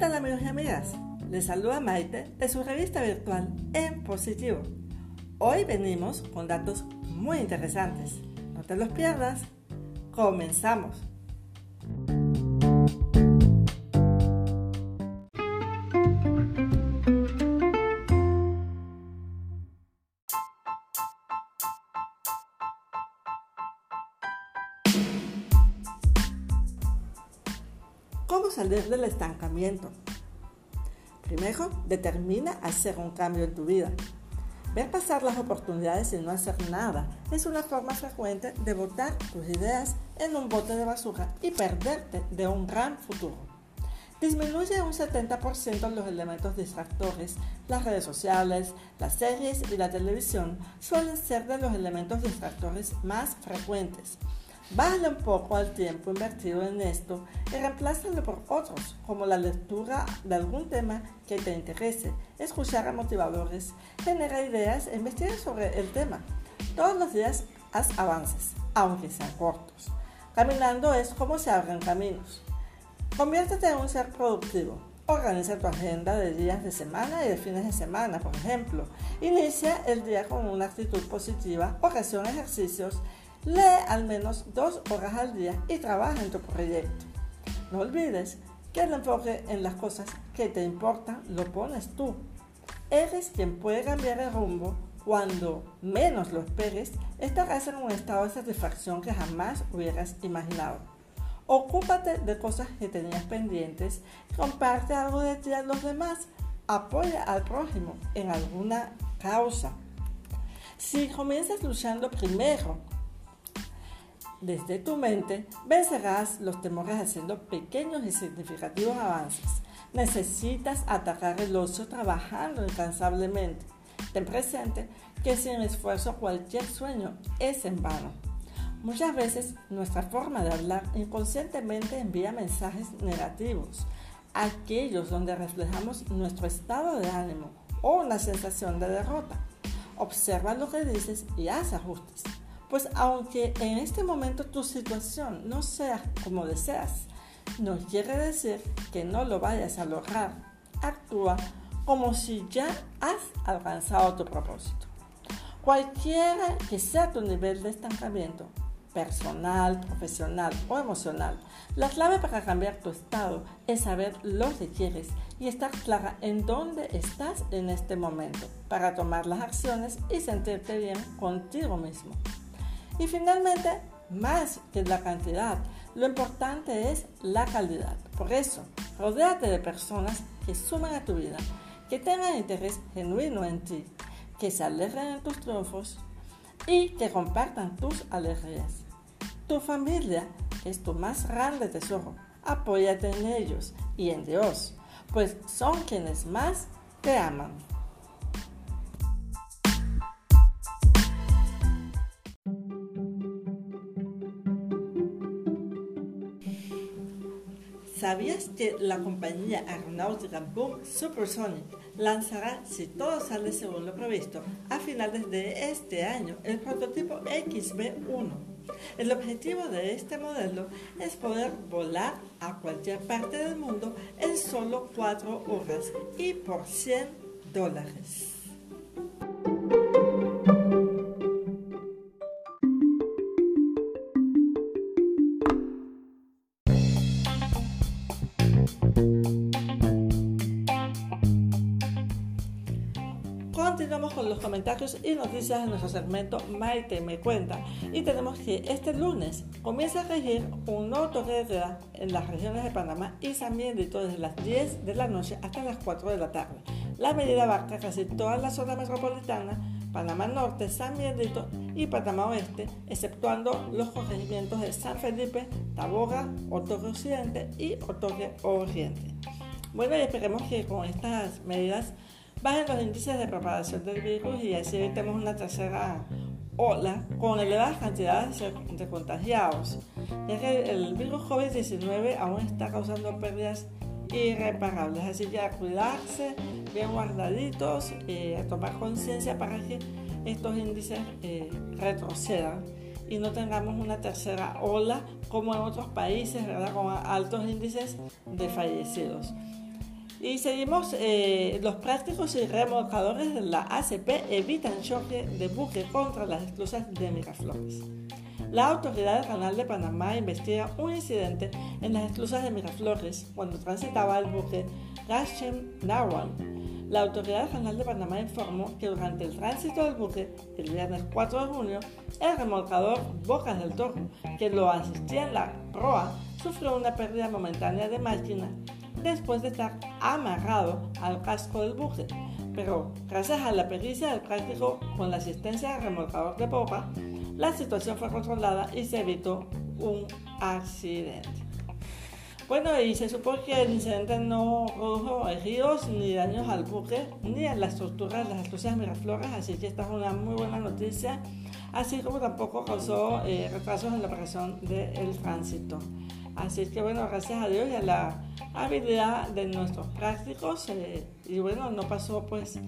tal amigos y amigas? Les saluda Maite de su revista virtual En Positivo. Hoy venimos con datos muy interesantes. No te los pierdas. Comenzamos. Salir del estancamiento? Primero, determina hacer un cambio en tu vida. Ver pasar las oportunidades y no hacer nada es una forma frecuente de botar tus ideas en un bote de basura y perderte de un gran futuro. Disminuye un 70% los elementos distractores. Las redes sociales, las series y la televisión suelen ser de los elementos distractores más frecuentes. Bájale un poco al tiempo invertido en esto y reemplázalo por otros, como la lectura de algún tema que te interese, escuchar a motivadores, generar ideas e investigar sobre el tema. Todos los días haz avances, aunque sean cortos. Caminando es como se abren caminos. Conviértete en un ser productivo. Organiza tu agenda de días de semana y de fines de semana, por ejemplo. Inicia el día con una actitud positiva, ocasiona ejercicios Lee al menos dos horas al día y trabaja en tu proyecto. No olvides que el enfoque en las cosas que te importan lo pones tú. Eres quien puede cambiar el rumbo cuando menos lo esperes, estarás en un estado de satisfacción que jamás hubieras imaginado. Ocúpate de cosas que tenías pendientes, comparte algo de ti a los demás, apoya al prójimo en alguna causa. Si comienzas luchando primero desde tu mente vencerás los temores haciendo pequeños y significativos avances. Necesitas atacar el ocio trabajando incansablemente. Ten presente que sin esfuerzo cualquier sueño es en vano. Muchas veces nuestra forma de hablar inconscientemente envía mensajes negativos, aquellos donde reflejamos nuestro estado de ánimo o una sensación de derrota. Observa lo que dices y haz ajustes. Pues aunque en este momento tu situación no sea como deseas, no quiere decir que no lo vayas a lograr. Actúa como si ya has alcanzado tu propósito. Cualquiera que sea tu nivel de estancamiento, personal, profesional o emocional, la clave para cambiar tu estado es saber lo que quieres y estar clara en dónde estás en este momento para tomar las acciones y sentirte bien contigo mismo. Y finalmente, más que la cantidad, lo importante es la calidad. Por eso, rodéate de personas que suman a tu vida, que tengan interés genuino en ti, que se alegren en tus triunfos y que compartan tus alegrías. Tu familia es tu más grande tesoro. Apóyate en ellos y en Dios, pues son quienes más te aman. ¿Sabías que la compañía aeronáutica Boom Supersonic lanzará, si todo sale según lo previsto, a finales de este año el prototipo XB1? El objetivo de este modelo es poder volar a cualquier parte del mundo en solo 4 horas y por 100 dólares. Y noticias de nuestro segmento Maite me cuenta y tenemos que este lunes comienza a regir un nuevo toque de queda en las regiones de Panamá y San Miguelito desde las 10 de la noche hasta las 4 de la tarde. La medida abarca casi toda la zona metropolitana, Panamá Norte, San Miguelito y Panamá Oeste, exceptuando los corregimientos de San Felipe, Taboga, Otoque Occidente y Otoque Oriente. Bueno, y esperemos que con estas medidas bajen los índices de propagación del virus y así evitemos una tercera ola con elevadas cantidades de contagiados, ya que el virus COVID-19 aún está causando pérdidas irreparables. Así que a cuidarse, bien guardaditos, y a tomar conciencia para que estos índices eh, retrocedan y no tengamos una tercera ola como en otros países, ¿verdad? Con altos índices de fallecidos. Y seguimos, eh, los prácticos y remolcadores de la ACP evitan choque de buque contra las esclusas de Miraflores. La autoridad Canal de Panamá investiga un incidente en las esclusas de Miraflores cuando transitaba el buque Gashem Narwan. La autoridad Canal de Panamá informó que durante el tránsito del buque, el viernes 4 de junio, el remolcador Bocas del Toro, que lo asistía en la proa, sufrió una pérdida momentánea de máquina después de estar amarrado al casco del buque. Pero gracias a la pericia del práctico con la asistencia del remolcador de popa, la situación fue controlada y se evitó un accidente. Bueno, y se supo que el incidente no produjo heridos ni daños al buque ni a la estructura de las esclusas Miraflores, así que esta es una muy buena noticia, así como tampoco causó eh, retrasos en la operación del tránsito. Así que bueno, gracias a Dios y a la habilidad de nuestros prácticos, eh, y bueno, no pasó pues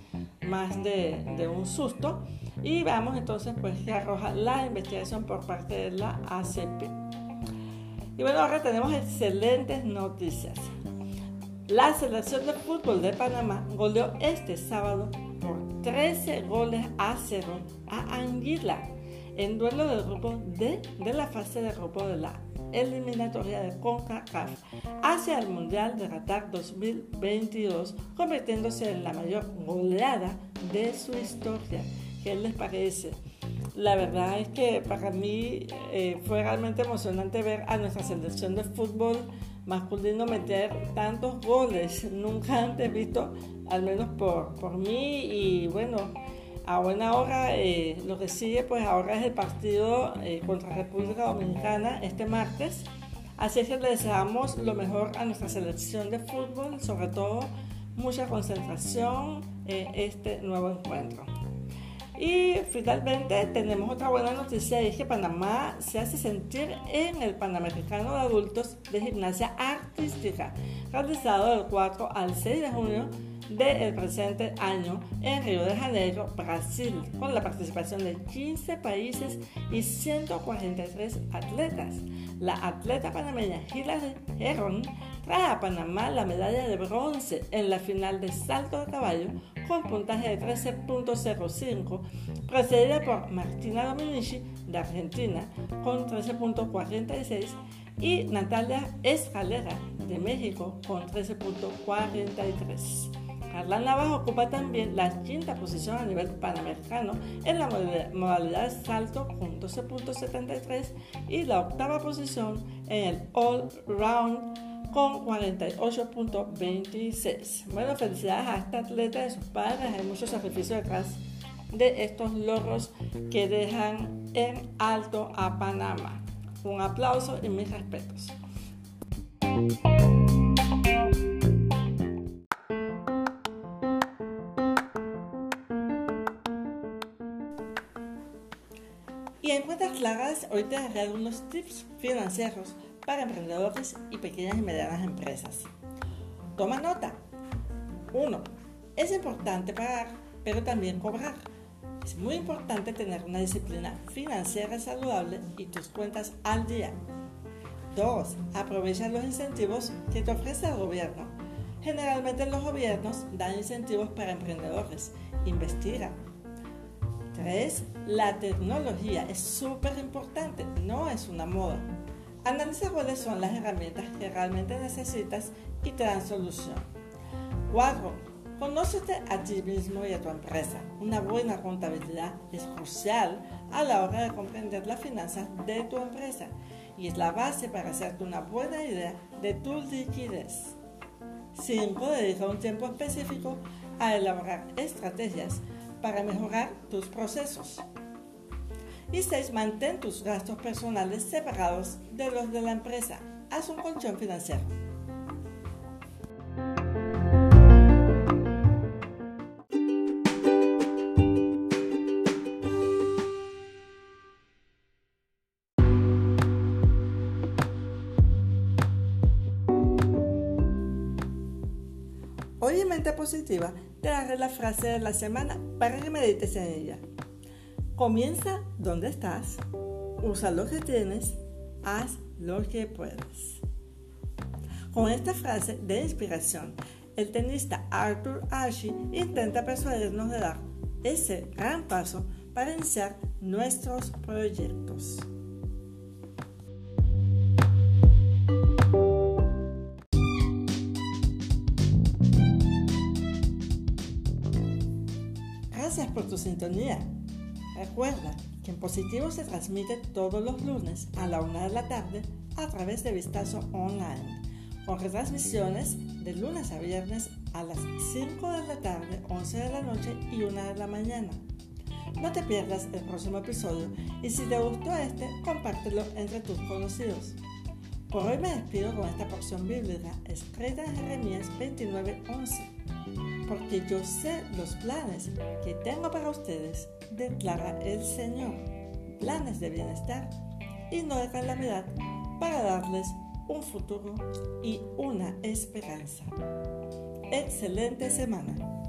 más de, un susto. Y vamos entonces pues que arroja la investigación por parte de la ACP. Y bueno, ahora tenemos excelentes noticias. La selección de fútbol de Panamá goleó este sábado por 13 goles a 0 a Anguila en duelo del grupo D de la fase de grupo de la eliminatoria de CONCACAF hacia el Mundial de Qatar 2022, convirtiéndose en la mayor goleada de su historia. ¿Qué les parece? La verdad es que para mí eh, fue realmente emocionante ver a nuestra selección de fútbol masculino meter tantos goles, nunca antes visto, al menos por, por mí y bueno, a buena hora, eh, lo que sigue pues ahora es el partido eh, contra República Dominicana este martes. Así que le deseamos lo mejor a nuestra selección de fútbol, sobre todo mucha concentración en este nuevo encuentro. Y finalmente tenemos otra buena noticia y es que Panamá se hace sentir en el Panamericano de Adultos de Gimnasia Artística, realizado del 4 al 6 de junio del presente año en Río de Janeiro, Brasil, con la participación de 15 países y 143 atletas. La atleta panameña Hilary Heron trae a Panamá la medalla de bronce en la final de salto de caballo con puntaje de 13.05, precedida por Martina Dominici de Argentina con 13.46 y Natalia Escalera de México con 13.43. Carla Navas ocupa también la quinta posición a nivel panamericano en la modalidad salto con 12.73 y la octava posición en el all round con 48.26. Bueno, felicidades a esta atleta y a sus padres. Hay mucho sacrificio detrás de estos logros que dejan en alto a Panamá. Un aplauso y mis respetos. Hoy te daré algunos tips financieros para emprendedores y pequeñas y medianas empresas. Toma nota. 1. Es importante pagar, pero también cobrar. Es muy importante tener una disciplina financiera saludable y tus cuentas al día. 2. Aprovecha los incentivos que te ofrece el gobierno. Generalmente los gobiernos dan incentivos para emprendedores. Investiga, 3. La tecnología es súper importante, no es una moda. Analiza cuáles son las herramientas que realmente necesitas y te dan solución. 4. Conócete a ti mismo y a tu empresa. Una buena contabilidad es crucial a la hora de comprender las finanzas de tu empresa y es la base para hacerte una buena idea de tu liquidez. 5. Dedica un tiempo específico a elaborar estrategias para mejorar tus procesos. Y 6. Mantén tus gastos personales separados de los de la empresa. Haz un colchón financiero. Hoy en Mente Positiva te daré la frase de la semana para que medites en ella. Comienza donde estás, usa lo que tienes, haz lo que puedes. Con esta frase de inspiración, el tenista Arthur Ashe intenta persuadirnos de dar ese gran paso para iniciar nuestros proyectos. Gracias por tu sintonía. Recuerda que en positivo se transmite todos los lunes a la una de la tarde a través de Vistazo Online, con retransmisiones de lunes a viernes a las 5 de la tarde, 11 de la noche y 1 de la mañana. No te pierdas el próximo episodio y si te gustó este, compártelo entre tus conocidos. Por hoy me despido con esta porción bíblica escrita en Jeremías 29:11. Porque yo sé los planes que tengo para ustedes, declara el Señor. Planes de bienestar y no de calamidad para darles un futuro y una esperanza. Excelente semana.